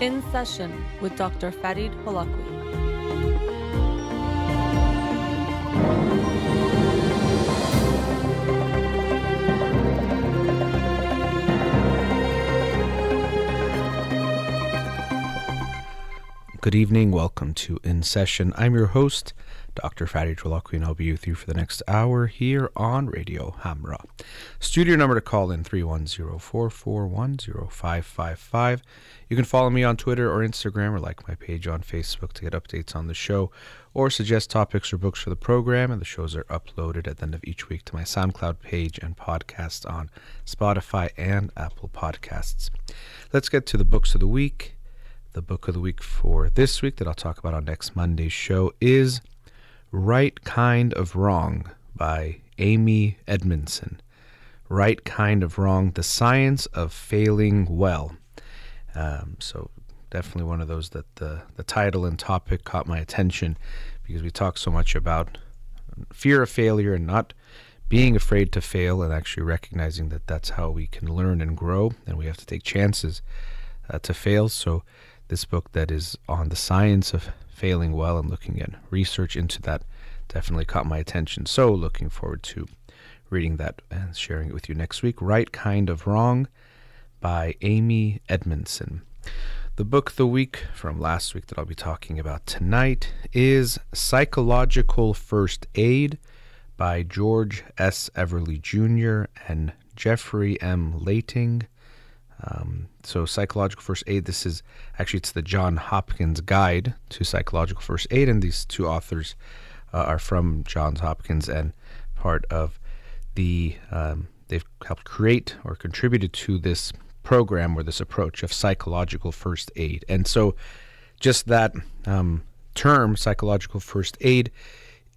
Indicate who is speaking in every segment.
Speaker 1: In Session with Dr. Farid Holakouee.
Speaker 2: Good evening. Welcome to In Session. I'm your host, Dr. Farid Holakouee, and I'll be with you for the next hour here on Radio Hamra. Studio number to call in 310-441-0555. You can follow me on Twitter or Instagram or like my page on Facebook to get updates on the show or suggest topics or books for the program. And the shows are uploaded at the end of each week to my SoundCloud page and podcast on Spotify and Apple Podcasts. Let's get to the books of the week. The book of the week for this week that I'll talk about on next Monday's show is Right Kind of Wrong by Amy Edmondson. Right Kind of Wrong The Science of Failing Well. Um, so, definitely one of those that the, the title and topic caught my attention because we talk so much about fear of failure and not being afraid to fail and actually recognizing that that's how we can learn and grow and we have to take chances uh, to fail. So, this book that is on the science of failing well and looking at research into that definitely caught my attention. So, looking forward to reading that and sharing it with you next week. Right Kind of Wrong by Amy Edmondson. The book the week from last week that I'll be talking about tonight is Psychological First Aid by George S. Everly Jr. and Jeffrey M. Lating. Um, so psychological first aid. This is actually it's the John Hopkins Guide to Psychological First Aid, and these two authors uh, are from Johns Hopkins and part of the um, they've helped create or contributed to this program or this approach of psychological first aid. And so, just that um, term, psychological first aid,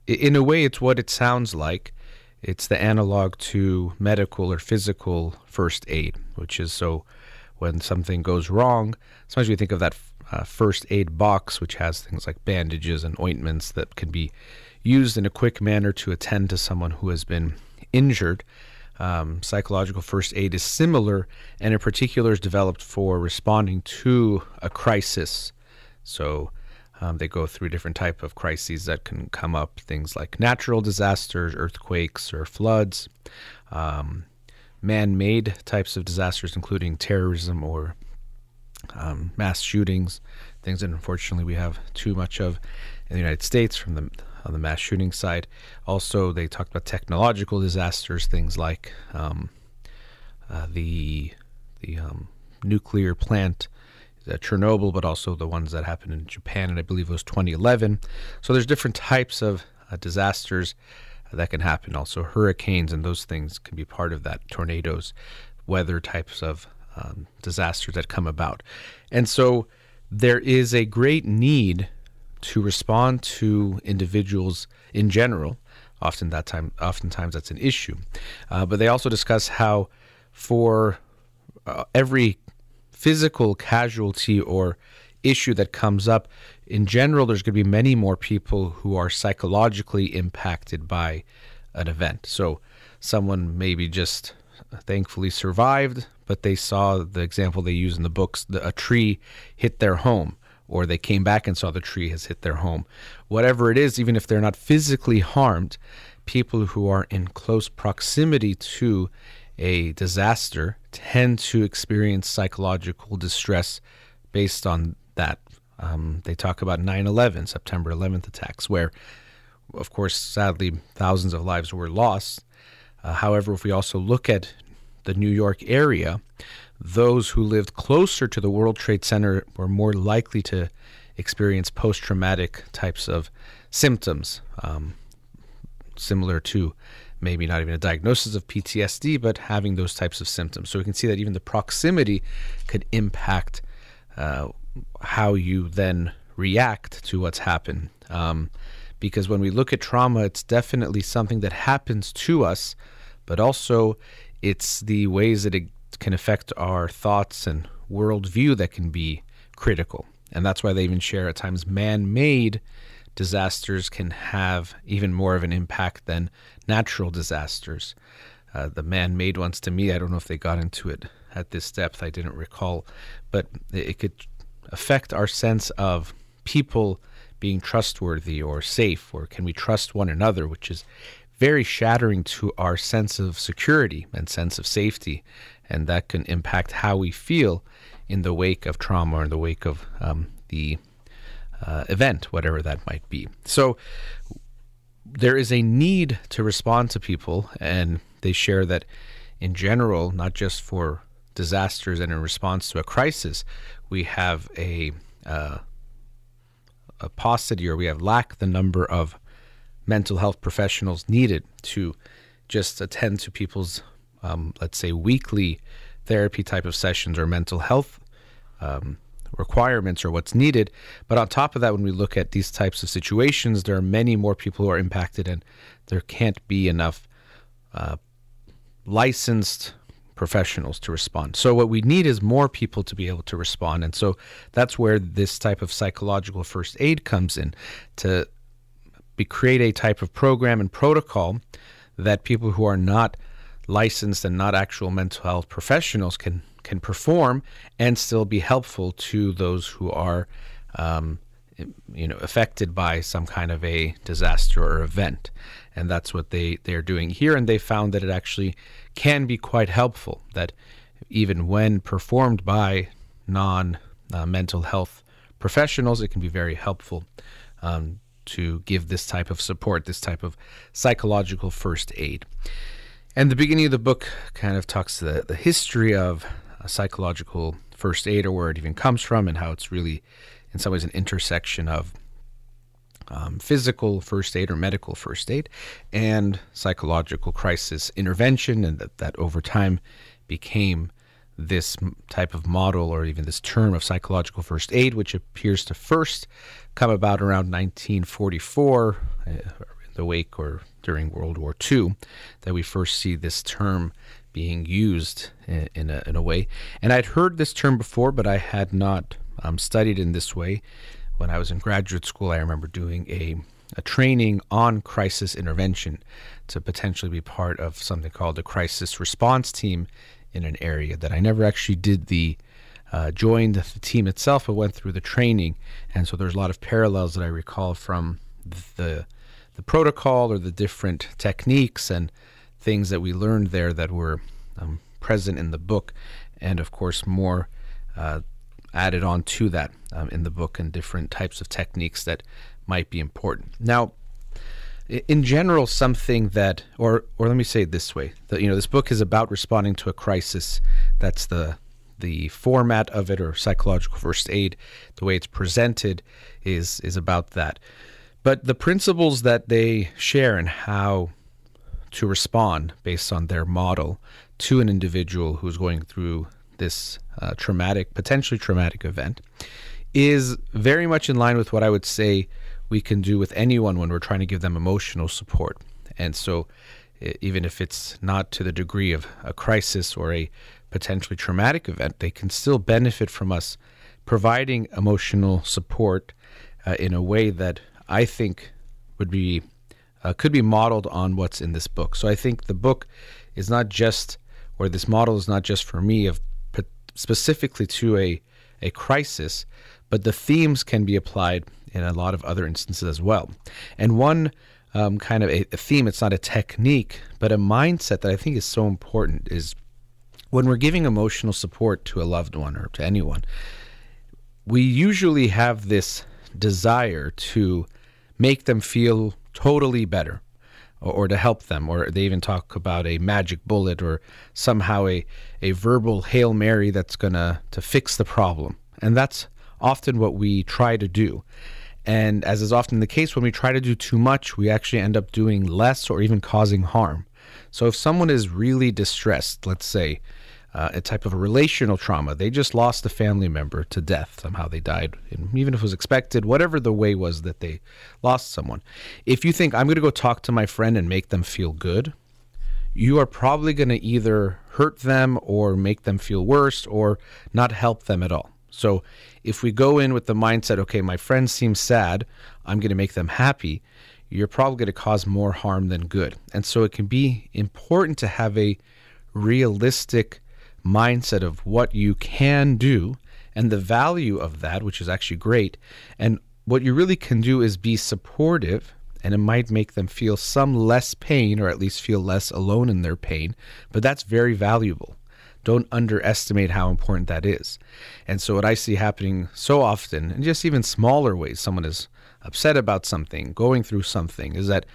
Speaker 2: in a way, it's what it sounds like. It's the analog to medical or physical first aid, which is so when something goes wrong, sometimes we think of that uh, first aid box, which has things like bandages and ointments that can be used in a quick manner to attend to someone who has been injured. Um, psychological first aid is similar, and in particular is developed for responding to a crisis. So um, they go through different type of crises that can come up, things like natural disasters, earthquakes, or floods. Um, man-made types of disasters, including terrorism or um, mass shootings, things that unfortunately we have too much of in the United States from the on the mass shooting side. Also, they talked about technological disasters, things like um, uh, the the um, nuclear plant Chernobyl, but also the ones that happened in Japan, and I believe it was 2011. So there's different types of uh, disasters that can happen. Also, hurricanes and those things can be part of that. Tornadoes, weather types of um, disasters that come about, and so there is a great need to respond to individuals in general. Often that time, oftentimes that's an issue, uh, but they also discuss how for uh, every physical casualty or issue that comes up, in general, there's going to be many more people who are psychologically impacted by an event. So, someone maybe just uh, thankfully survived, but they saw the example they use in the books the, a tree hit their home, or they came back and saw the tree has hit their home. Whatever it is, even if they're not physically harmed, people who are in close proximity to a disaster tend to experience psychological distress based on that. Um, they talk about 9 11, September 11th attacks, where, of course, sadly, thousands of lives were lost. Uh, however, if we also look at the New York area, those who lived closer to the World Trade Center were more likely to experience post traumatic types of symptoms, um, similar to maybe not even a diagnosis of PTSD, but having those types of symptoms. So we can see that even the proximity could impact uh, how you then react to what's happened. Um, because when we look at trauma, it's definitely something that happens to us, but also it's the ways that it can affect our thoughts and worldview that can be critical. And that's why they even share at times man made disasters can have even more of an impact than natural disasters. Uh, the man made ones to me, I don't know if they got into it at this depth, I didn't recall, but it could affect our sense of people being trustworthy or safe, or can we trust one another, which is very shattering to our sense of security and sense of safety. And that can impact how we feel in the wake of trauma or in the wake of um, the uh, event, whatever that might be. So there is a need to respond to people, and they share that in general, not just for disasters and in response to a crisis, we have a uh, a paucity or we have lack the number of mental health professionals needed to just attend to people's, um, let's say, weekly therapy type of sessions or mental health um, requirements or what's needed. But on top of that, when we look at these types of situations, there are many more people who are impacted, and there can't be enough uh, licensed professionals to respond. So what we need is more people to be able to respond. And so that's where this type of psychological first aid comes in to be create a type of program and protocol that people who are not licensed and not actual mental health professionals can can perform and still be helpful to those who are um, you know affected by some kind of a disaster or event. And that's what they they're doing here. And they found that it actually can be quite helpful that even when performed by non uh, mental health professionals it can be very helpful um, to give this type of support this type of psychological first aid. And the beginning of the book kind of talks the, the history of psychological first aid or where it even comes from and how it's really in some ways an intersection of um, physical first aid or medical first aid and psychological crisis intervention, and that, that over time became this type of model or even this term of psychological first aid, which appears to first come about around 1944, uh, in the wake or during World War II, that we first see this term being used in, a, in a way. And I'd heard this term before, but I had not um, studied in this way. When I was in graduate school, I remember doing a, a training on crisis intervention to potentially be part of something called a crisis response team in an area that I never actually did the uh, joined the team itself, but went through the training, and so there's a lot of parallels that I recall from the the protocol or the different techniques and things that we learned there that were um, present in the book, and of course more uh, added on to that um, in the book and different types of techniques that might be important. Now, in general, something that, or or let me say it this way, that you know, this book is about responding to a crisis. That's the the format of it, or psychological first aid. The way it's presented is is about that. But the principles that they share and how to respond based on their model to an individual who's going through this uh, traumatic, potentially traumatic event, is very much in line with what I would say we can do with anyone when we're trying to give them emotional support. And so, even if it's not to the degree of a crisis or a potentially traumatic event, they can still benefit from us providing emotional support uh, in a way that I think would be uh, could be modeled on what's in this book. So I think the book is not just, or this model is not just for me of specifically to a, a crisis, but the themes can be applied in a lot of other instances as well. And one um, kind of a, a theme, it's not a technique, but a mindset that I think is so important is when we're giving emotional support to a loved one or to anyone, we usually have this desire to make them feel totally better or, or, to help them or they even talk about a magic bullet or somehow a, a verbal hail mary that's going to to fix the problem. And that's often what we try to do. And as is often the case when we try to do too much we actually end up doing less or even causing harm. So if someone is really distressed let's say uh, a type of a relational trauma. They just lost a family member to death. Somehow they died, and even if it was expected, whatever the way was that they lost someone. If you think, I'm going to go talk to my friend and make them feel good, you are probably going to either hurt them or make them feel worse or not help them at all. So if we go in with the mindset, okay, my friend seems sad, I'm going to make them happy, you're probably going to cause more harm than good. And so it can be important to have a realistic mindset of what you can do and the value of that, which is actually great. And what you really can do is be supportive and it might make them feel some less pain or at least feel less alone in their pain, but that's very valuable. Don't underestimate how important that is. And so, what I see happening so often, and just even smaller ways, someone is upset about something, going through something, is that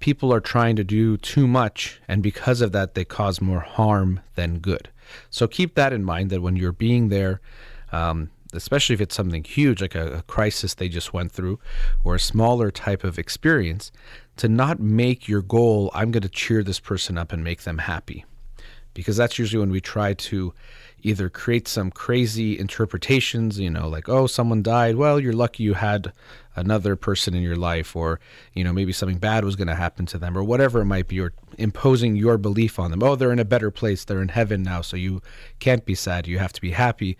Speaker 2: people are trying to do too much, and because of that, they cause more harm than good. So, keep that in mind that when you're being there, um, especially if it's something huge like a, a, crisis they just went through or a smaller type of experience, to not make your goal, I'm going to cheer this person up and make them happy. Because that's usually when we try to either create some crazy interpretations, you know, like, oh, someone died. Well, you're lucky you had another person in your life, or, you know, maybe something bad was going to happen to them, or whatever it might be, or imposing your belief on them. Oh, they're in a better place. They're in heaven now. So you can't be sad. You have to be happy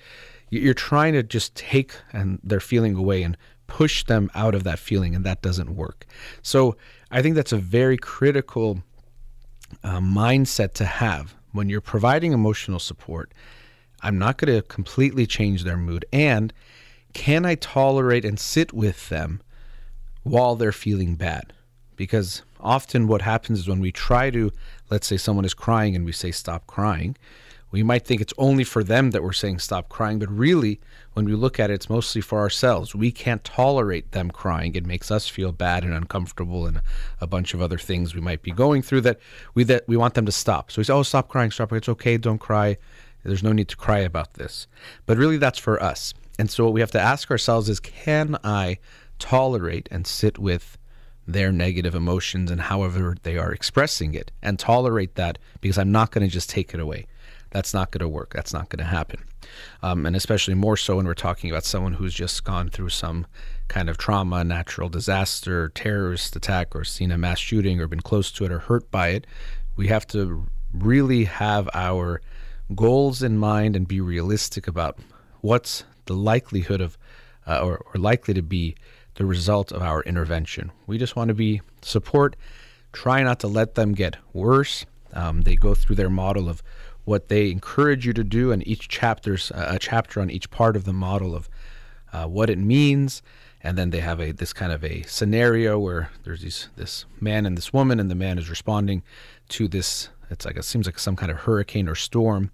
Speaker 2: you're trying to just take and their feeling away and push them out of that feeling, and that doesn't work. So I think that's a very critical uh, mindset to have when you're providing emotional support. I'm not going to completely change their mood, and can I tolerate and sit with them while they're feeling bad? Because often what happens is when we try to, let's say someone is crying and we say, stop crying, we might think it's only for them that we're saying stop crying, but really, when we look at it, it's mostly for ourselves. We can't tolerate them crying. It makes us feel bad and uncomfortable, and a bunch of other things we might be going through that we that we want them to stop. So we say, "Oh, stop crying, stop crying. It's okay. Don't cry. There's no need to cry about this." But really, that's for us. And so what we have to ask ourselves is, can I tolerate and sit with their negative emotions and however they are expressing it, and tolerate that because I'm not going to just take it away. That's not going to work. That's not going to happen. Um, and especially more so when we're talking about someone who's just gone through some kind of trauma, natural disaster, terrorist attack, or seen a mass shooting, or been close to it, or hurt by it. We have to really have our goals in mind and be realistic about what's the likelihood of, uh, or, or likely to be the result of our intervention. We just want to be support, try not to let them get worse. Um, they go through their model of what they encourage you to do, and each chapter's uh, a chapter on each part of the model of uh, what it means. And then they have a this kind of a scenario where there's these this man and this woman, and the man is responding to this. It's like it seems like some kind of hurricane or storm,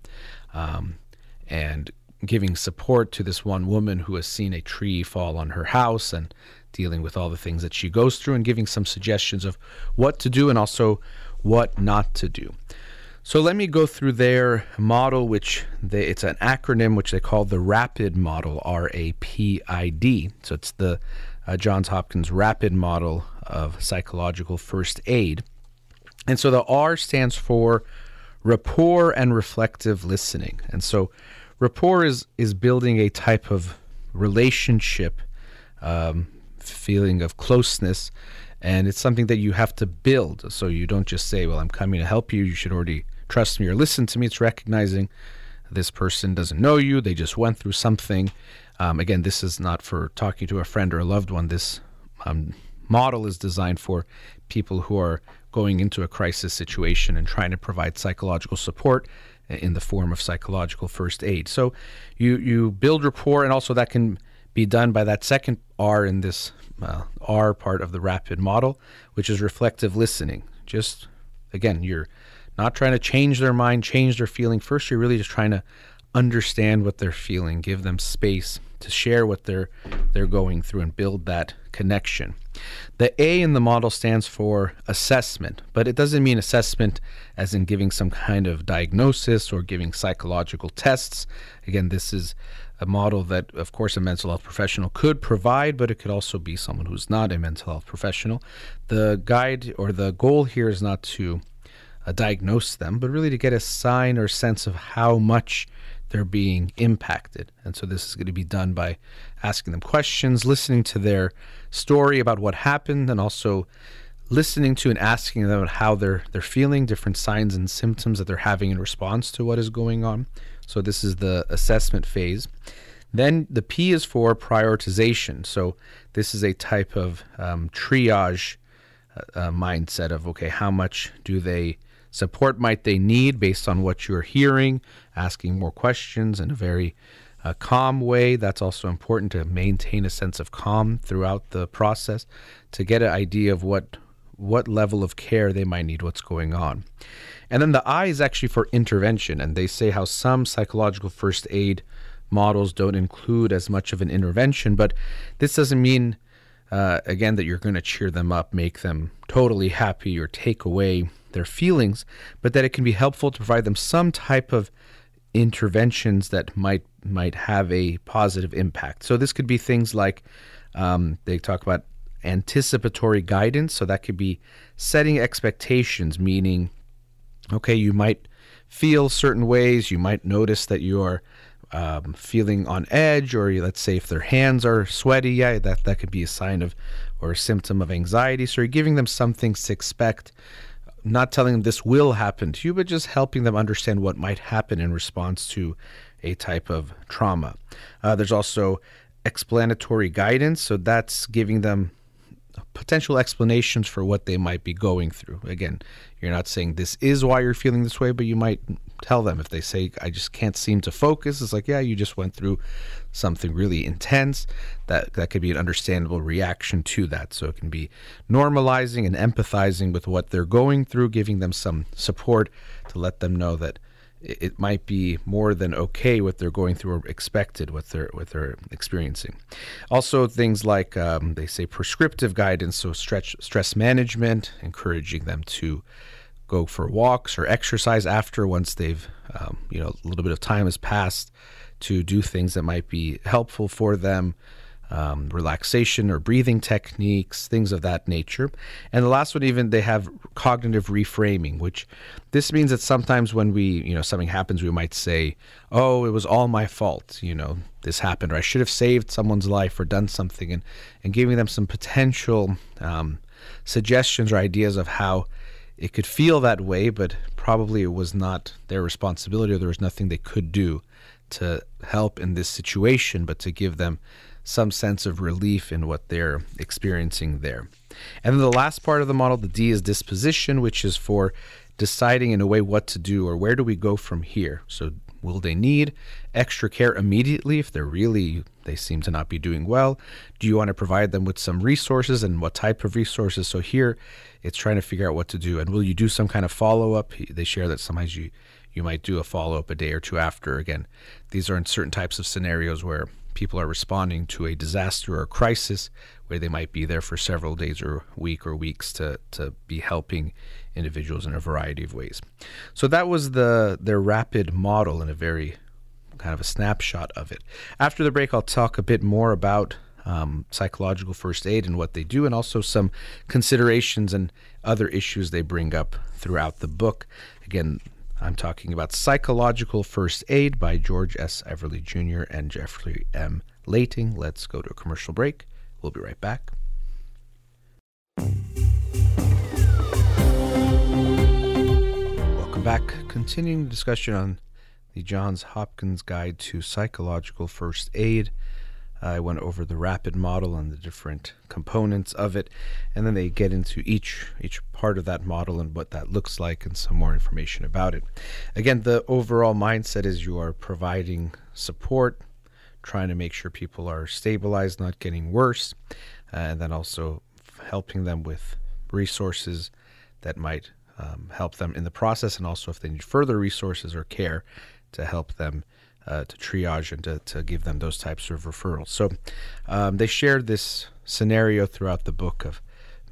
Speaker 2: um, and giving support to this one woman who has seen a tree fall on her house and dealing with all the things that she goes through and giving some suggestions of what to do and also what not to do. So let me go through their model, which they, it's an acronym which they call the RAPID model, R A P I D. So it's the uh, Johns Hopkins RAPID model of psychological first aid. And so the R stands for rapport and reflective listening. And so rapport is is building a type of relationship, um, feeling of closeness, and it's something that you have to build. So you don't just say, "Well, I'm coming to help you." You should already trust me or listen to me. It's recognizing this person doesn't know you, they just went through something. Um, again, this is not for talking to a friend or a loved one. This um, model is designed for people who are going into a crisis situation and trying to provide psychological support in the form of psychological first aid. So you you build rapport, and also that can be done by that second R in this uh, R part of the rapid model, which is reflective listening. Just again, you're not trying to change their mind, change their feeling. First, you're really just trying to understand what they're feeling, give them space to share what they're they're going through and build that connection. The A in the model stands for assessment, but it doesn't mean assessment as in giving some kind of diagnosis or giving psychological tests. Again, this is a model that, of course, a mental health professional could provide, but it could also be someone who's not a mental health professional. The guide or the goal here is not to uh, diagnose them, but really to get a sign or sense of how much they're being impacted. And so this is going to be done by asking them questions, listening to their story about what happened, and also listening to and asking them how they're they're feeling, different signs and symptoms that they're having in response to what is going on. So this is the assessment phase. Then the P is for prioritization. So this is a type of um, triage uh, uh mindset of okay, how much do they support might they need based on what you're hearing, asking more questions in a very a calm way. That's also important to maintain a sense of calm throughout the process to get an idea of what what level of care they might need, what's going on. And then the I is actually for intervention, and they say how some psychological first aid models don't include as much of an intervention, but this doesn't mean uh, again that you're going to cheer them up, make them totally happy, or take away their feelings, but that it can be helpful to provide them some type of interventions that might might have a positive impact. So this could be things like um, they talk about anticipatory guidance. So that could be setting expectations, meaning, okay, you might feel certain ways. You might notice that you are um, feeling on edge, or let's say if their hands are sweaty, yeah, that that could be a sign of or a symptom of anxiety. So you're giving them some things to expect, not telling them this will happen to you, but just helping them understand what might happen in response to a type of trauma. Uh, there's also explanatory guidance, so that's giving them potential explanations for what they might be going through. Again, you're not saying this is why you're feeling this way, but you might tell them if they say, I just can't seem to focus. It's like, yeah, you just went through something really intense. That, that could be an understandable reaction to that. So it can be normalizing and empathizing with what they're going through, giving them some support to let them know that it might be more than okay what they're going through or expected what they're what they're experiencing. Also, things like um, they say prescriptive guidance, so stretch stress management, encouraging them to go for walks or exercise after once they've um, you know a little bit of time has passed to do things that might be helpful for them um, relaxation or breathing techniques, things of that nature. And the last one, even they have cognitive reframing, which this means that sometimes when we, you know, something happens, we might say, "Oh, it was all my fault," you know, this happened, or I should have saved someone's life or done something, and and giving them some potential um, suggestions or ideas of how it could feel that way, but probably it was not their responsibility or there was nothing they could do to help in this situation, but to give them some sense of relief in what they're experiencing there. And then the last part of the model, the D, is disposition, which is for deciding in a way what to do or where do we go from here. So, will they need extra care immediately if they're really, they seem to not be doing well? Do you want to provide them with some resources and what type of resources? So, here it's trying to figure out what to do. And will you do some kind of follow up? They share that sometimes you, you might do a follow up a day or two after. Again, these are in certain types of scenarios where people are responding to a disaster or a crisis where they might be there for several days or week or weeks to, to be helping individuals in a variety of ways. So that was the their rapid model in a very kind of a snapshot of it. After the break, I'll talk a bit more about um, psychological first aid and what they do, and also some considerations and other issues they bring up throughout the book. Again, I'm talking about Psychological First Aid by George S. Everly Jr. and Jeffrey M. Lating. Let's go to a commercial break. We'll be right back. Welcome back. Continuing the discussion on the Johns Hopkins Guide to Psychological First Aid. I went over the rapid model and the different components of it, and then they get into each each part of that model and what that looks like and some more information about it. Again, the overall mindset is you are providing support, trying to make sure people are stabilized, not getting worse, uh, and then also helping them with resources that might um, help them in the process, and also if they need further resources or care to help them uh, to triage and to, to give them those types of referrals. So um, they shared this scenario throughout the book of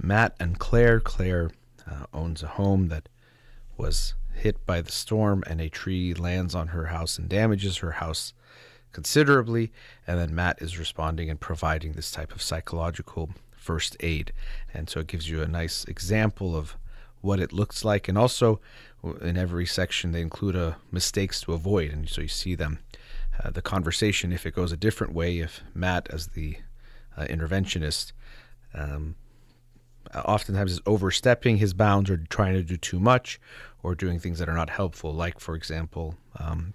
Speaker 2: Matt and Claire. Claire uh, owns a home that was hit by the storm, and a tree lands on her house and damages her house considerably. And then Matt is responding and providing this type of psychological first aid. And so it gives you a nice example of what it looks like. And also, in every section they include a mistakes to avoid and so you see them uh, the conversation if it goes a different way if matt as the uh, interventionist um, oftentimes is overstepping his bounds or trying to do too much or doing things that are not helpful like for example um,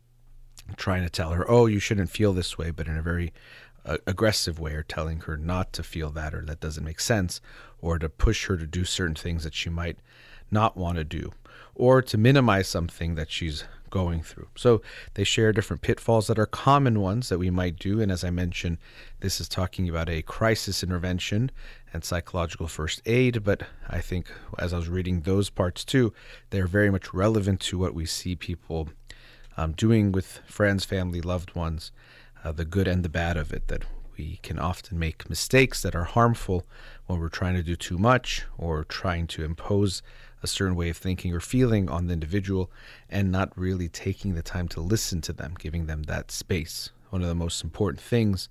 Speaker 2: trying to tell her oh you shouldn't feel this way but in a very uh, aggressive way or telling her not to feel that or that doesn't make sense or to push her to do certain things that she might not want to do or to minimize something that she's going through. So they share different pitfalls that are common ones that we might do. And as I mentioned, this is talking about a crisis intervention and psychological first aid. But I think as I was reading those parts too, they're very much relevant to what we see people um, doing with friends, family, loved ones, uh, the good and the bad of it. That we can often make mistakes that are harmful when we're trying to do too much or trying to impose a certain way of thinking or feeling on the individual and not really taking the time to listen to them, giving them that space. One of the most important things,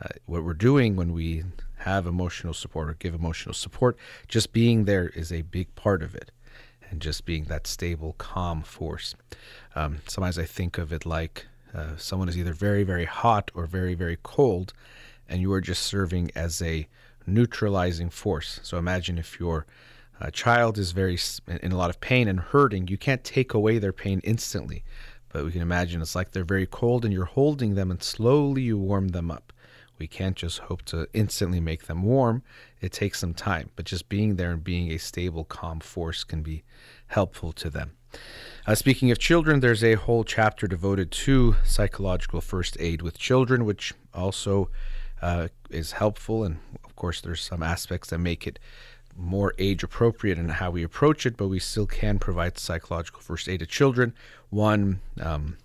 Speaker 2: uh, what we're doing when we have emotional support or give emotional support, just being there is a big part of it. And just being that stable, calm force. Um, sometimes I think of it like uh, someone is either very, very hot or very, very cold, and you are just serving as a neutralizing force. So imagine if your a child is very in a lot of pain and hurting, you can't take away their pain instantly. But we can imagine it's like they're very cold and you're holding them and slowly you warm them up. We can't just hope to instantly make them warm. It takes some time, but just being there and being a stable, calm force can be helpful to them. Uh, speaking of children, there's a whole chapter devoted to psychological first aid with children, which also uh, is helpful. And of course, there's some aspects that make it more age appropriate in how we approach it, but we still can provide psychological first aid to children. One um,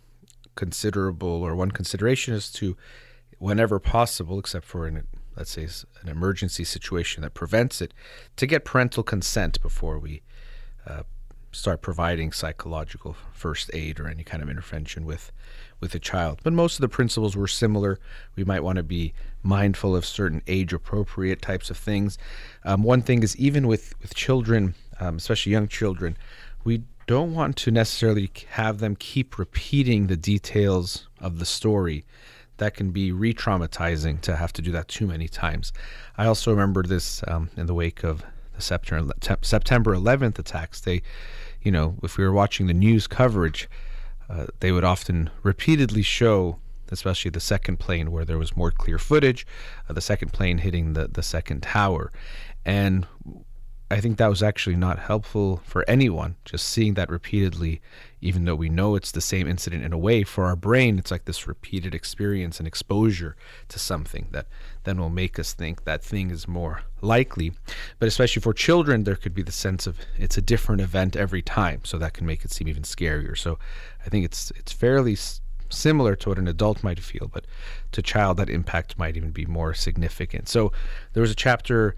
Speaker 2: considerable or one consideration is to, whenever possible, except for an let's say an emergency situation that prevents it, to get parental consent before we uh, start providing psychological first aid or any kind of intervention with with a child. But most of the principles were similar. We might want to be mindful of certain age appropriate types of things. Um, one thing is even with with children, um, especially young children, we don't want to necessarily have them keep repeating the details of the story. That can be re traumatizing to have to do that too many times. I also remember this um, in the wake of the September, September 11th attacks. They you know, if we were watching the news coverage, uh, they would often repeatedly show, especially the second plane where there was more clear footage, uh, the second plane hitting the, the second tower. And I think that was actually not helpful for anyone. Just seeing that repeatedly, even though we know it's the same incident in a way, for our brain, it's like this repeated experience and exposure to something that then will make us think that thing is more likely. But especially for children, there could be the sense of it's a different event every time, so that can make it seem even scarier. So I think it's it's fairly similar to what an adult might feel, but to child, that impact might even be more significant. So there was a chapter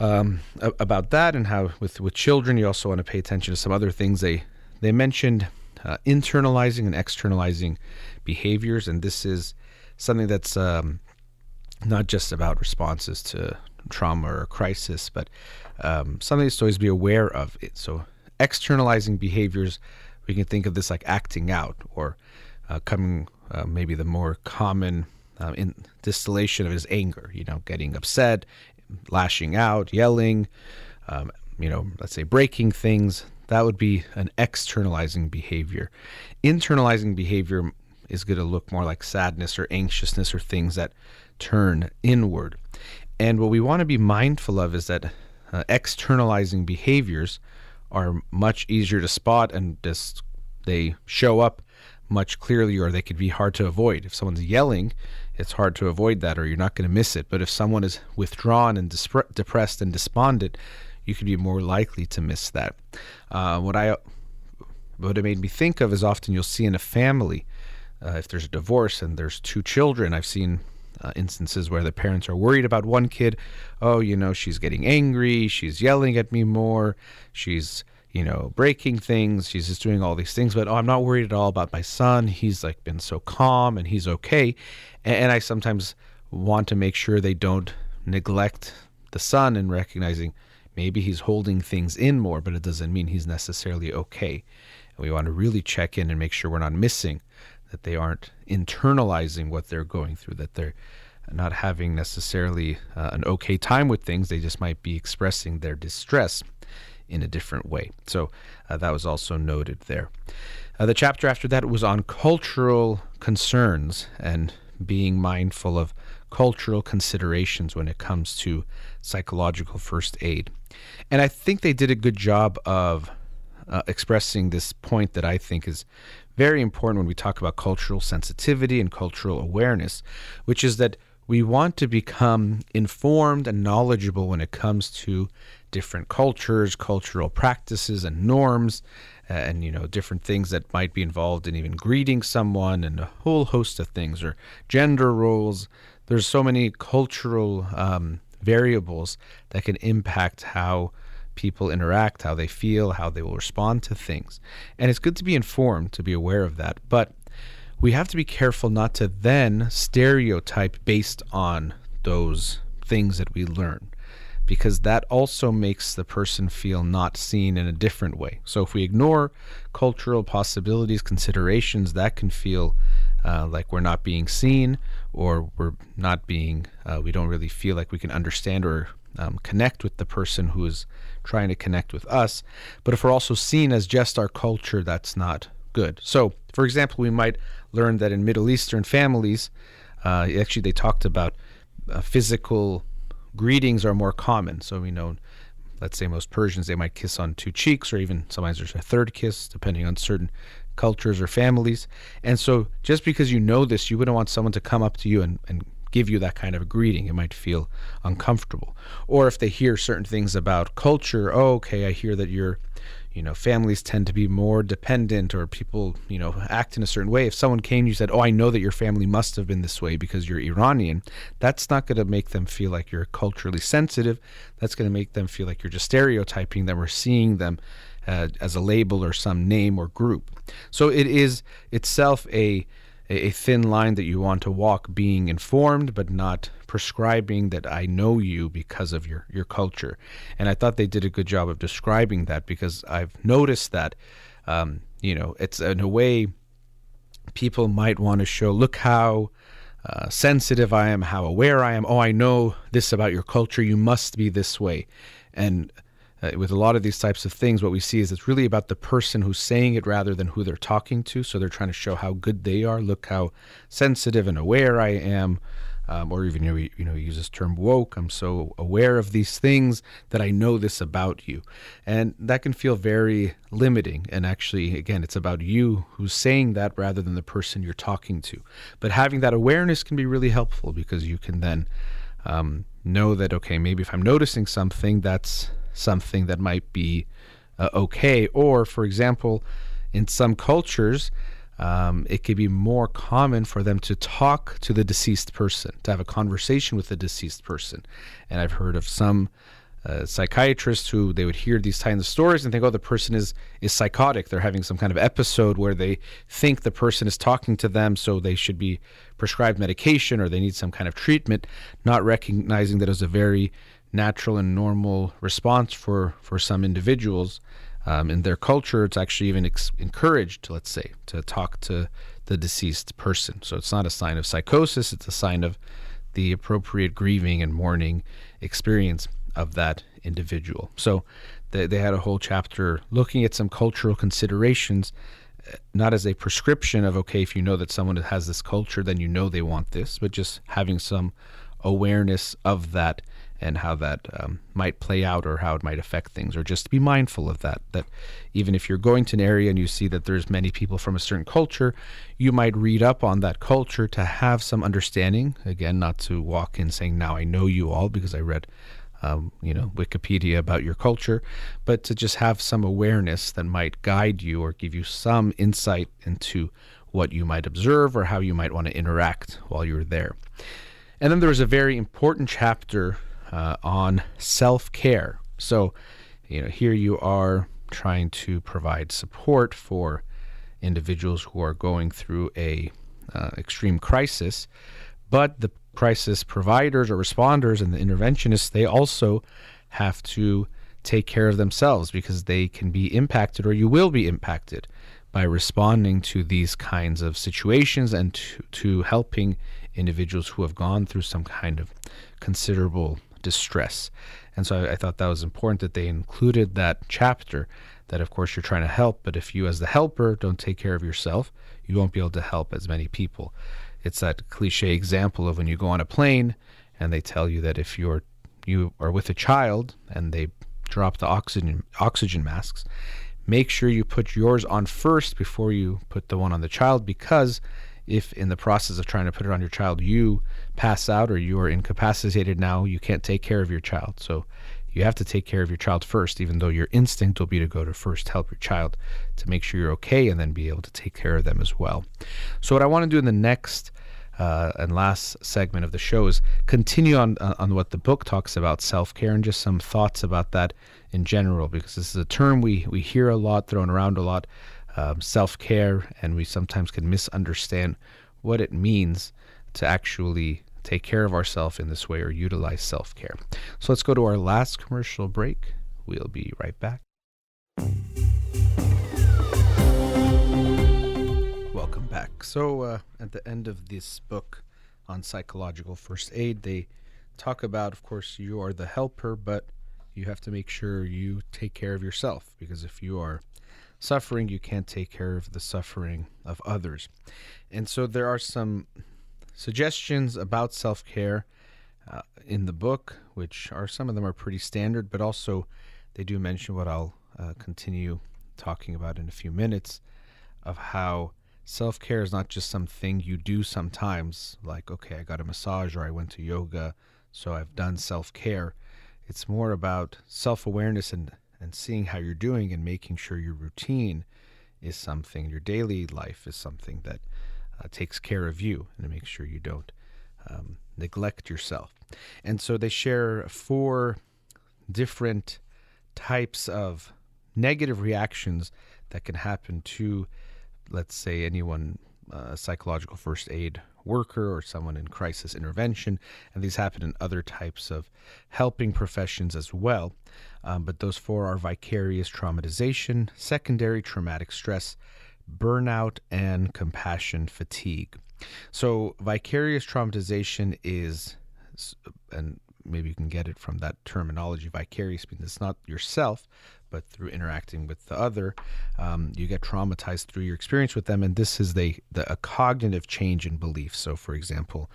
Speaker 2: um, about that and how with with children you also want to pay attention to some other things. They they mentioned uh, internalizing and externalizing behaviors, and this is something that's um, not just about responses to trauma or crisis, but um, something to always be aware of. It. So externalizing behaviors, we can think of this like acting out or uh, coming. Uh, maybe the more common uh, in distillation of it is anger. You know, getting upset, lashing out, yelling, um, you know, let's say breaking things, that would be an externalizing behavior. Internalizing behavior is going to look more like sadness or anxiousness or things that turn inward. And what we want to be mindful of is that uh, externalizing behaviors are much easier to spot and just they show up much clearly or they could be hard to avoid. If someone's yelling, it's hard to avoid that or you're not going to miss it. But if someone is withdrawn and dispre- depressed and despondent, you could be more likely to miss that. Uh, what I what it made me think of is often you'll see in a family, uh, if there's a divorce and there's two children, I've seen uh, instances where the parents are worried about one kid. Oh, you know, she's getting angry, she's yelling at me more, she's you know, breaking things. She's just doing all these things, but oh, I'm not worried at all about my son. He's like been so calm and he's okay. And, and I sometimes want to make sure they don't neglect the son and recognizing maybe he's holding things in more, but it doesn't mean he's necessarily okay. And we want to really check in and make sure we're not missing that they aren't internalizing what they're going through, that they're not having necessarily uh, an okay time with things. They just might be expressing their distress in a different way. So uh, that was also noted there. Uh, the chapter after that was on cultural concerns and being mindful of cultural considerations when it comes to psychological first aid. And I think they did a good job of uh, expressing this point that I think is very important when we talk about cultural sensitivity and cultural awareness, which is that we want to become informed and knowledgeable when it comes to different cultures, cultural practices, and norms, and you know different things that might be involved in even greeting someone, and a whole host of things, or gender roles. There's so many cultural um, variables that can impact how people interact, how they feel, how they will respond to things. And it's good to be informed, to be aware of that. But we have to be careful not to then stereotype based on those things that we learn because that also makes the person feel not seen in a different way. So if we ignore cultural possibilities, considerations, that can feel uh, like we're not being seen or we're not being, uh, we don't really feel like we can understand or um, connect with the person who is trying to connect with us. But if we're also seen as just our culture, that's not good. So, for example, we might learn that in Middle Eastern families, uh, actually, they talked about uh, physical greetings are more common. So we know, let's say most Persians, they might kiss on two cheeks, or even sometimes there's a third kiss, depending on certain cultures or families. And so just because you know this, you wouldn't want someone to come up to you and, and give you that kind of a greeting. It might feel uncomfortable. Or if they hear certain things about culture, oh, okay, I hear that you're you know, families tend to be more dependent or people, you know, act in a certain way. If someone came and you said, Oh, I know that your family must have been this way because you're Iranian, that's not going to make them feel like you're culturally sensitive. That's going to make them feel like you're just stereotyping them or seeing them uh, as a label or some name or group. So it is itself a a thin line that you want to walk being informed but not prescribing that I know you because of your your culture and I thought they did a good job of describing that because I've noticed that um, you know it's in a way people might want to show look how uh, sensitive I am how aware I am oh I know this about your culture you must be this way and uh, with a lot of these types of things, what we see is it's really about the person who's saying it rather than who they're talking to. So they're trying to show how good they are. Look how sensitive and aware I am. Um, or even you know, you know, use this term woke. I'm so aware of these things that I know this about you, and that can feel very limiting. And actually, again, it's about you who's saying that rather than the person you're talking to. But having that awareness can be really helpful because you can then um, know that okay, maybe if I'm noticing something that's something that might be uh, okay. Or, for example, in some cultures, um, it could be more common for them to talk to the deceased person, to have a conversation with the deceased person. And I've heard of some uh, psychiatrists who they would hear these kinds of stories and think, oh, the person is is psychotic. They're having some kind of episode where they think the person is talking to them, so they should be prescribed medication or they need some kind of treatment, not recognizing that it was a very natural and normal response for for some individuals. Um, in their culture, it's actually even ex- encouraged, let's say, to talk to the deceased person. So it's not a sign of psychosis; it's a sign of the appropriate grieving and mourning experience of that individual. So they, they had a whole chapter looking at some cultural considerations, uh, not as a prescription of, okay, if you know that someone has this culture, then you know they want this, but just having some awareness of that and how that um, might play out or how it might affect things or just to be mindful of that that even if you're going to an area and you see that there's many people from a certain culture you might read up on that culture to have some understanding. Again not to walk in saying now i know you all because i read um, you know wikipedia about your culture but to just have some awareness that might guide you or give you some insight into what you might observe or how you might want to interact while you're there and then there was a very important chapter uh, on self care. So, you know, here you are trying to provide support for individuals who are going through a uh, extreme crisis, but the crisis providers or responders and the interventionists they also have to take care of themselves because they can be impacted or you will be impacted by responding to these kinds of situations and to, to helping individuals who have gone through some kind of considerable distress. And so I, I thought that was important that they included that chapter that, of course, you're trying to help, but if you, as the helper, don't take care of yourself, you won't be able to help as many people. It's that cliche example of when you go on a plane and they tell you that if you're you are with a child and they drop the oxygen oxygen masks, make sure you put yours on first before you put the one on the child because if in the process of trying to put it on your child you pass out or you are incapacitated now you can't take care of your child. So you have to take care of your child first even though your instinct will be to go to first help your child to make sure you're okay and then be able to take care of them as well. So what i want to do in the next uh, and last segment of the show is continue on uh, on what the book talks about self care and just some thoughts about that in general because this is a term we we hear a lot thrown around a lot um, self care and we sometimes can misunderstand what it means to actually take care of ourselves in this way or utilize self care. So let's go to our last commercial break. We'll be right back. Welcome back. So, uh, at the end of this book on psychological first aid, they talk about, of course, you are the helper, but you have to make sure you take care of yourself because if you are suffering, you can't take care of the suffering of others. And so, there are some suggestions about self care uh, in the book, which are some of them are pretty standard, but also they do mention what I'll uh, continue talking about in a few minutes of how self care is not just something you do sometimes, like, okay, I got a massage or I went to yoga, so I've done self care. It's more about self awareness and, and seeing how you're doing and making sure your routine is something, your daily life is something that uh, takes care of you and make sure you don't um, neglect yourself. And so they share four different types of negative reactions that can happen to let's say anyone uh, psychological first aid worker or someone in crisis intervention, and these happen in other types of helping professions as well. Um, but those four are vicarious traumatization, secondary traumatic stress, burnout, and compassion fatigue. So, vicarious traumatization is, and maybe you can get it from that terminology, vicarious means it's not yourself, but through interacting with the other, um, you get traumatized through your experience with them, and this is the, the a cognitive change in belief. So, for example,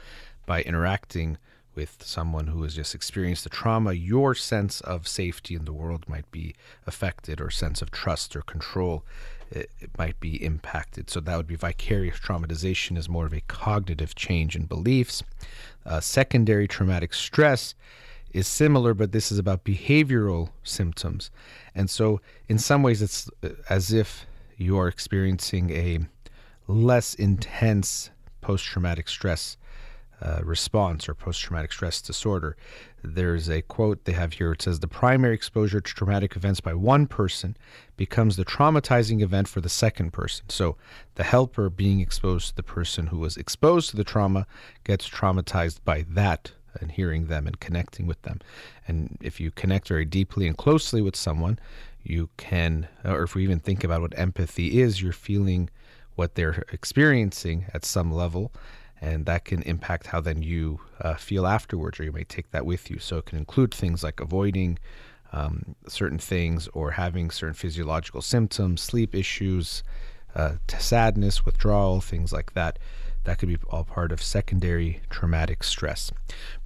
Speaker 2: by interacting with someone who has just experienced the trauma, your sense of safety in the world might be affected, or sense of trust or control it, it, might be impacted. So that would be vicarious traumatization is more of a cognitive change in beliefs. Uh, secondary traumatic stress is similar, but this is about behavioral symptoms. And so, in some ways, it's uh, as if you are experiencing a less intense post traumatic stress uh, response or post traumatic stress disorder. There's a quote they have here. It says, The primary exposure to traumatic events by one person becomes the traumatizing event for the second person. So the helper being exposed to the person who was exposed to the trauma gets traumatized by that and hearing them and connecting with them. And if you connect very deeply and closely with someone, you can, or if we even think about what empathy is, you're feeling what they're experiencing at some level. And that can impact how then you uh, feel afterwards, or you may take that with you. So it can include things like avoiding um, certain things or having certain physiological symptoms, sleep issues, uh, sadness, withdrawal, things like that. That could be all part of secondary traumatic stress.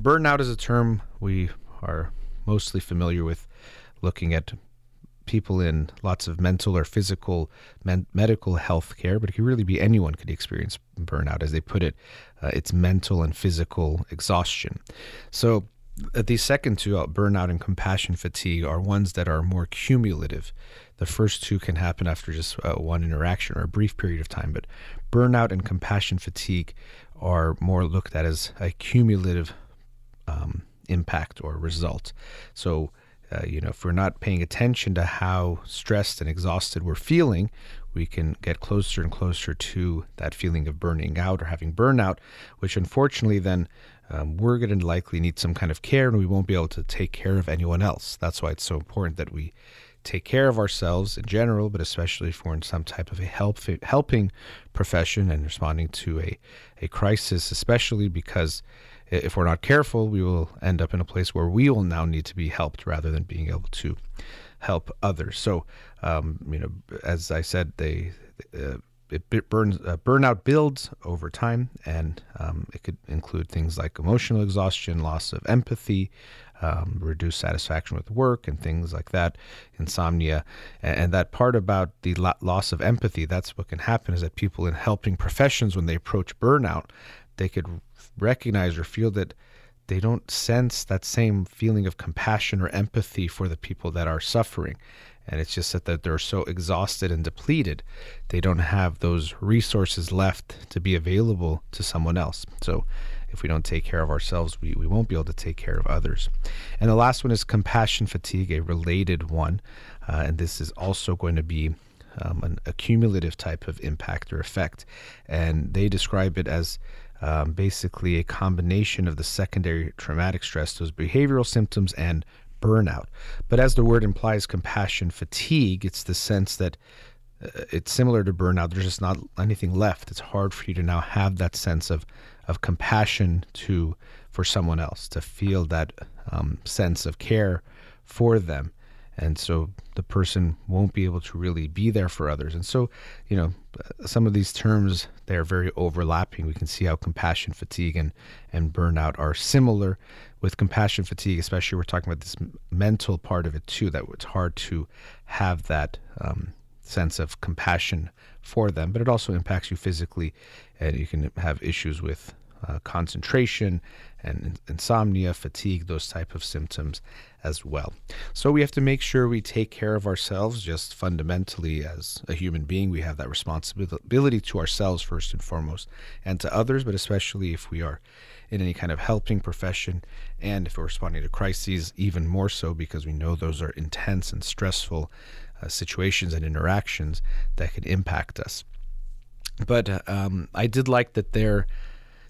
Speaker 2: Burnout is a term we are mostly familiar with looking at people in lots of mental or physical men- medical health care, but it could really be anyone could experience burnout. As they put it, uh, it's mental and physical exhaustion. So uh, these second two, uh, burnout and compassion fatigue, are ones that are more cumulative. The first two can happen after just uh, one interaction or a brief period of time, but burnout and compassion fatigue are more looked at as a cumulative um, impact or result. So, uh, you know, if we're not paying attention to how stressed and exhausted we're feeling, we can get closer and closer to that feeling of burning out or having burnout, which unfortunately then um, we're going to likely need some kind of care and we won't be able to take care of anyone else. That's why it's so important that we take care of ourselves in general, but especially if we're in some type of a help, helping profession and responding to a, a crisis, especially because if we're not careful, we will end up in a place where we will now need to be helped rather than being able to help others. So, um, you know, as I said, they uh, it burns uh, burnout builds over time, and um, it could include things like emotional exhaustion, loss of empathy, um, reduced satisfaction with work and things like that, insomnia, and, and that part about the lo- loss of empathy. That's what can happen is that people in helping professions, when they approach burnout, they could recognize or feel that they don't sense that same feeling of compassion or empathy for the people that are suffering. And it's just that, that they're so exhausted and depleted, they don't have those resources left to be available to someone else. So if we don't take care of ourselves, we, we won't be able to take care of others. And the last one is compassion fatigue, a related one. Uh, and this is also going to be um, an accumulative type of impact or effect. And they describe it as um, basically a combination of the secondary traumatic stress, those behavioral symptoms, and burnout. But as the word implies, compassion fatigue, it's the sense that uh, it's similar to burnout. There's just not anything left. It's hard for you to now have that sense of of compassion to for someone else, to feel that um, sense of care for them. And so the person won't be able to really be there for others. And so you know some of these terms they're very overlapping. We can see how compassion fatigue and and burnout are similar. With compassion fatigue especially we're talking about this mental part of it too that it's hard to have that um, sense of compassion for them. But it also impacts you physically and you can have issues with uh, concentration and insomnia, fatigue, those type of symptoms as well. So we have to make sure we take care of ourselves just fundamentally as a human being. We have that responsibility to ourselves first and foremost and to others, but especially if we are in any kind of helping profession and if we're responding to crises, even more so because we know those are intense and stressful uh, situations and interactions that can impact us. But um, I did like that their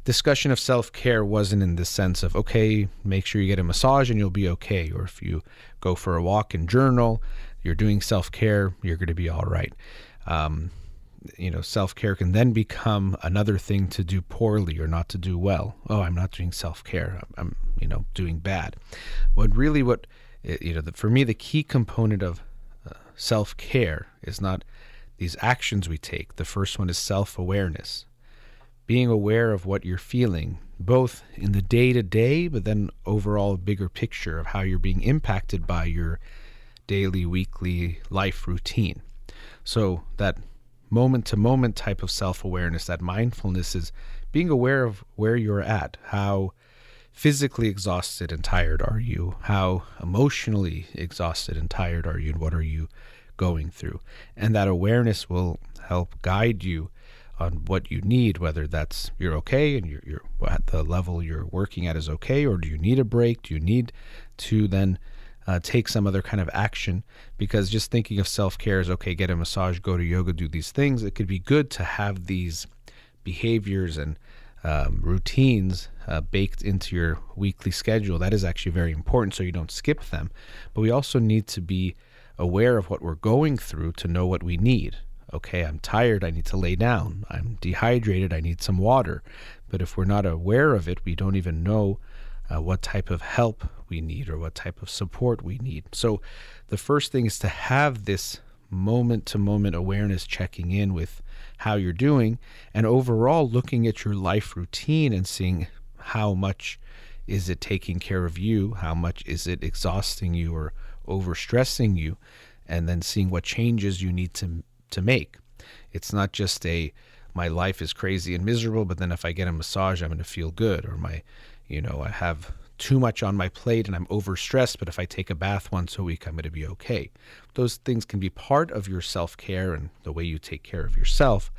Speaker 2: discussion of self care wasn't in the sense of, okay, make sure you get a massage and you'll be okay. Or if you go for a walk and journal, you're doing self care, you're going to be all right. Um, you know, self care can then become another thing to do poorly or not to do well. Oh, I'm not doing self care. I'm, you know, doing bad. What really, what, you know, the, for me, the key component of uh, self care is not these actions we take. The first one is self awareness being aware of what you're feeling, both in the day to day, but then overall bigger picture of how you're being impacted by your daily, weekly life routine. So that moment to moment type of self awareness, that mindfulness is being aware of where you're at, how physically exhausted and tired are you, how emotionally exhausted and tired are you, and what are you going through. And that awareness will help guide you on what you need, whether that's you're okay and you're, you're at the level you're working at is okay, or do you need a break? Do you need to then uh, take some other kind of action? Because just thinking of self care is okay, get a massage, go to yoga, do these things. It could be good to have these behaviors and um, routines uh, baked into your weekly schedule. That is actually very important so you don't skip them. But we also need to be aware of what we're going through to know what we need okay, I'm tired, I need to lay down. I'm dehydrated, I need some water. But if we're not aware of it, we don't even know uh, what type of help we need or what type of support we need. So the first thing is to have this moment to moment awareness checking in with how you're doing and overall looking at your life routine and seeing how much is it taking care of you, how much is it exhausting you or overstressing you, and then seeing what changes you need to to make. It's not just a my life is crazy and miserable, but then if I get a massage, I'm going to feel good, or my, you know, I have too much on my plate and I'm overstressed, but if I take a bath once a week, I'm going to be okay. Those things can be part of your self care and the way you take care of yourself,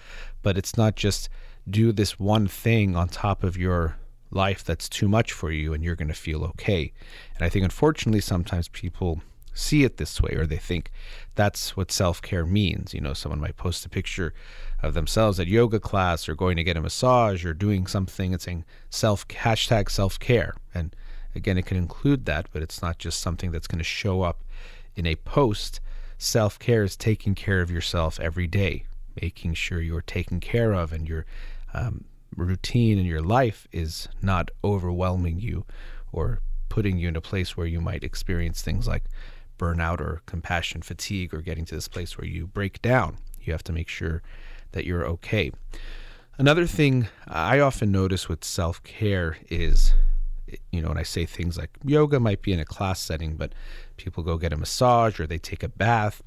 Speaker 2: but it's not just do this one thing on top of your life that's too much for you and you're going to feel okay. And I think unfortunately, sometimes people see it this way or they think that's what self-care means. You know someone might post a picture of themselves at yoga class or going to get a massage or doing something and saying self hashtag self-care. And again it can include that but it's not just something that's going to show up in a post. Self-care is taking care of yourself every day making sure you're taken care of and your um, routine in your life is not overwhelming you or putting you in a place where you might experience things like burnout or compassion fatigue or getting to this place where you break down. You have to make sure that you're okay. Another thing I often notice with self care is you know, when I say things like yoga might be in a class setting, but people go get a massage or they take a bath.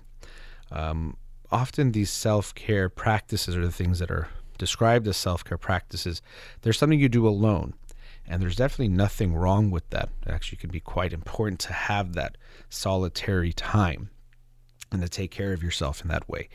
Speaker 2: Um, often these self care practices are the things that are described as self care practices. There's something you do alone. And there's definitely nothing wrong with that. It actually can be quite important to have that solitary time and to take care of yourself in that way.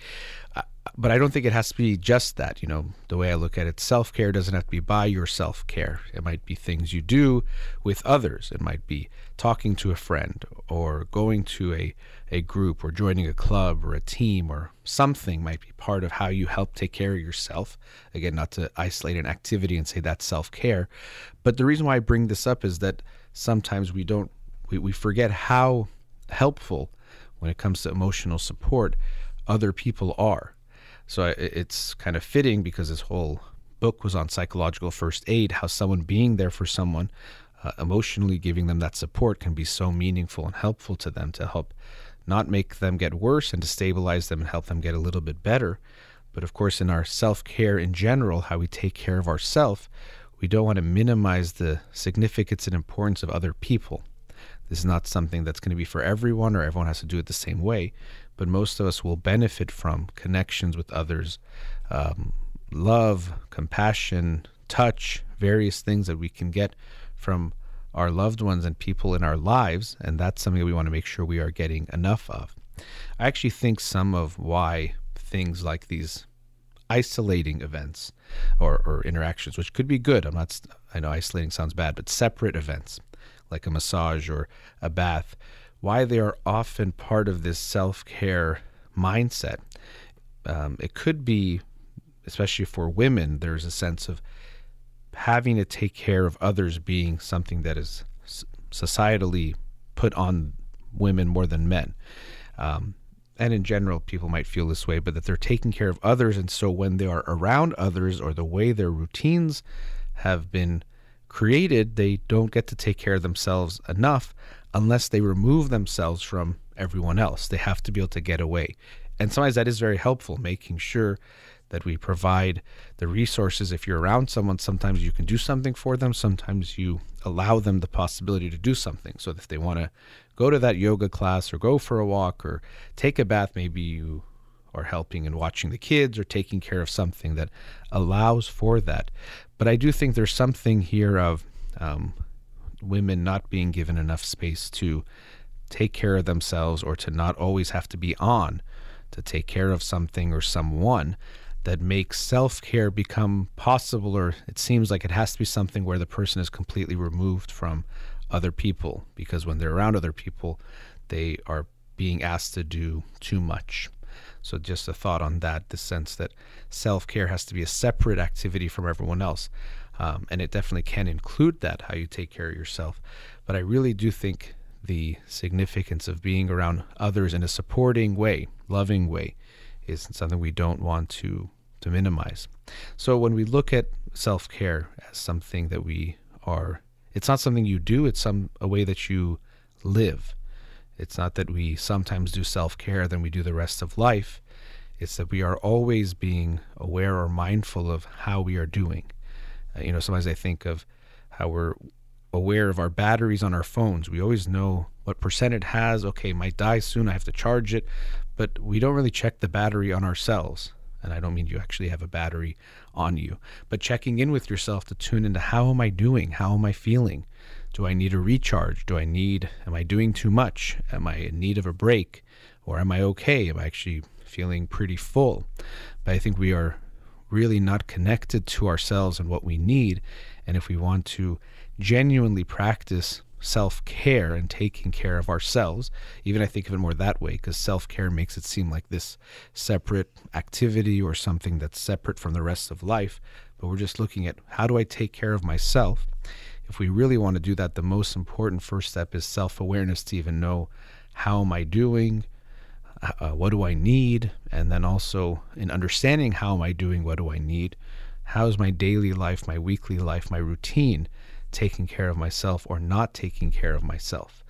Speaker 2: Uh, But I don't think it has to be just that. You know, the way I look at it, self care doesn't have to be by your self care. It might be things you do with others. It might be talking to a friend or going to a, a group or joining a club or a team or something might be part of how you help take care of yourself. Again, not to isolate an activity and say that's self care. But the reason why I bring this up is that sometimes we don't, we, we forget how helpful when it comes to emotional support other people are so it's kind of fitting because this whole book was on psychological first aid, how someone being there for someone, uh, emotionally giving them that support can be so meaningful and helpful to them to help not make them get worse and to stabilize them and help them get a little bit better. But of course, in our self care in general, how we take care of ourselves, we don't want to minimize the significance and importance of other people. This is not something that's going to be for everyone or everyone has to do it the same way but most of us will benefit from connections with others, um, love, compassion, touch, various things that we can get from our loved ones and people in our lives. And that's something that we want to make sure we are getting enough of. I actually think some of why things like these isolating events or, or interactions, which could be good, I'm not, I know isolating sounds bad, but separate events like a massage or a bath why they are often part of this self care mindset. Um, it could be, especially for women, there's a sense of having to take care of others being something that is societally put on women more than men. Um, and in general, people might feel this way, but that they're taking care of others. And so when they are around others or the way their routines have been created, they don't get to take care of themselves enough unless they remove themselves from everyone else. They have to be able to get away. And sometimes that is very helpful, making sure that we provide the resources. If you're around someone, sometimes you can do something for them, sometimes you allow them the possibility to do something. So if they want to go to that yoga class or go for a walk or take a bath, maybe you are helping and watching the kids or taking care of something that allows for that. But I do think there's something here of um, women not being given enough space to take care of themselves or to not always have to be on to take care of something or someone that makes self care become possible, or it seems like it has to be something where the person is completely removed from other people because when they're around other people, they are being asked to do too much. So, just a thought on that the sense that self care has to be a separate activity from everyone else. Um, and it definitely can include that, how you take care of yourself. But I really do think the significance of being around others in a supporting way, loving way, is something we don't want to, to minimize. So when we look at self care as something that we are, it's not something you do, it's some a way that you live. It's not that we sometimes do self care, then we do the rest of life. It's that we are always being aware or mindful of how we are doing. Uh, you know, sometimes I think of how we're aware of our batteries on our phones. We always know what percent it has. Okay, might die soon. I have to charge it, but we don't really check the battery on ourselves. And I don't mean you actually have a battery on you, but checking in with yourself to tune into how am I doing? How am I feeling? Do I need a recharge? Do I need, am I doing too much? Am I in need of a break? Or am I okay? Am I actually feeling pretty full? But I think we are really not connected to ourselves and what we need. And if we want to genuinely practice self care and taking care of ourselves, even I think of it more that way, because self care makes it seem like this separate activity or something that's separate from the rest of life. But we're just looking at how do I take care of myself? If we really want to do that, the most important first step is self awareness to even know how am I doing? Uh, what do I need? And then also in understanding how am I doing, what do I need? How is my daily life, my weekly life, my routine taking care of myself or not taking care of myself?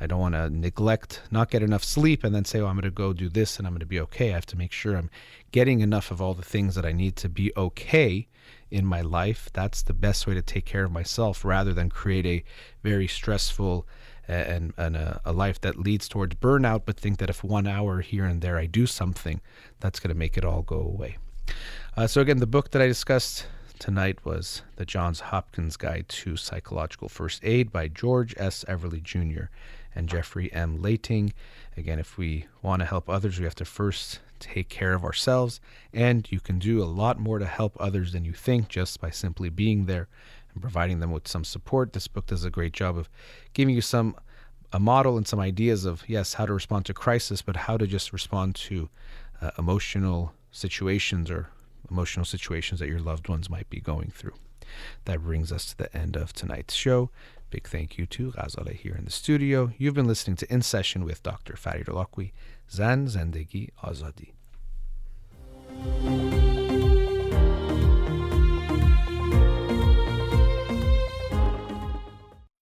Speaker 2: I don't want to neglect, not get enough sleep, and then say, oh, I'm going to go do this and I'm going to be okay. I have to make sure I'm getting enough of all the things that I need to be okay in my life. That's the best way to take care of myself rather than create a very stressful and, and a, a life that leads towards burnout, but think that if one hour here and there I do something, that's going to make it all go away. Uh, so, again, the book that I discussed tonight was The Johns Hopkins Guide to Psychological First Aid by George S. Everly Jr. and Jeffrey M. Lating. Again, if we want to help others, we have to first take care of ourselves, and you can do a lot more to help others than you think just by simply being there and providing them with some support. This book does a great job of giving you some a model and some ideas of yes how to respond to crisis, but how to just respond to uh, emotional situations or emotional situations that your loved ones might be going through. That brings us to the end of tonight's show. Big thank you to Ghazaleh here in the studio. You've been listening to In Session with Dr. Farid Holakouee, Zan Zendegi Azadi.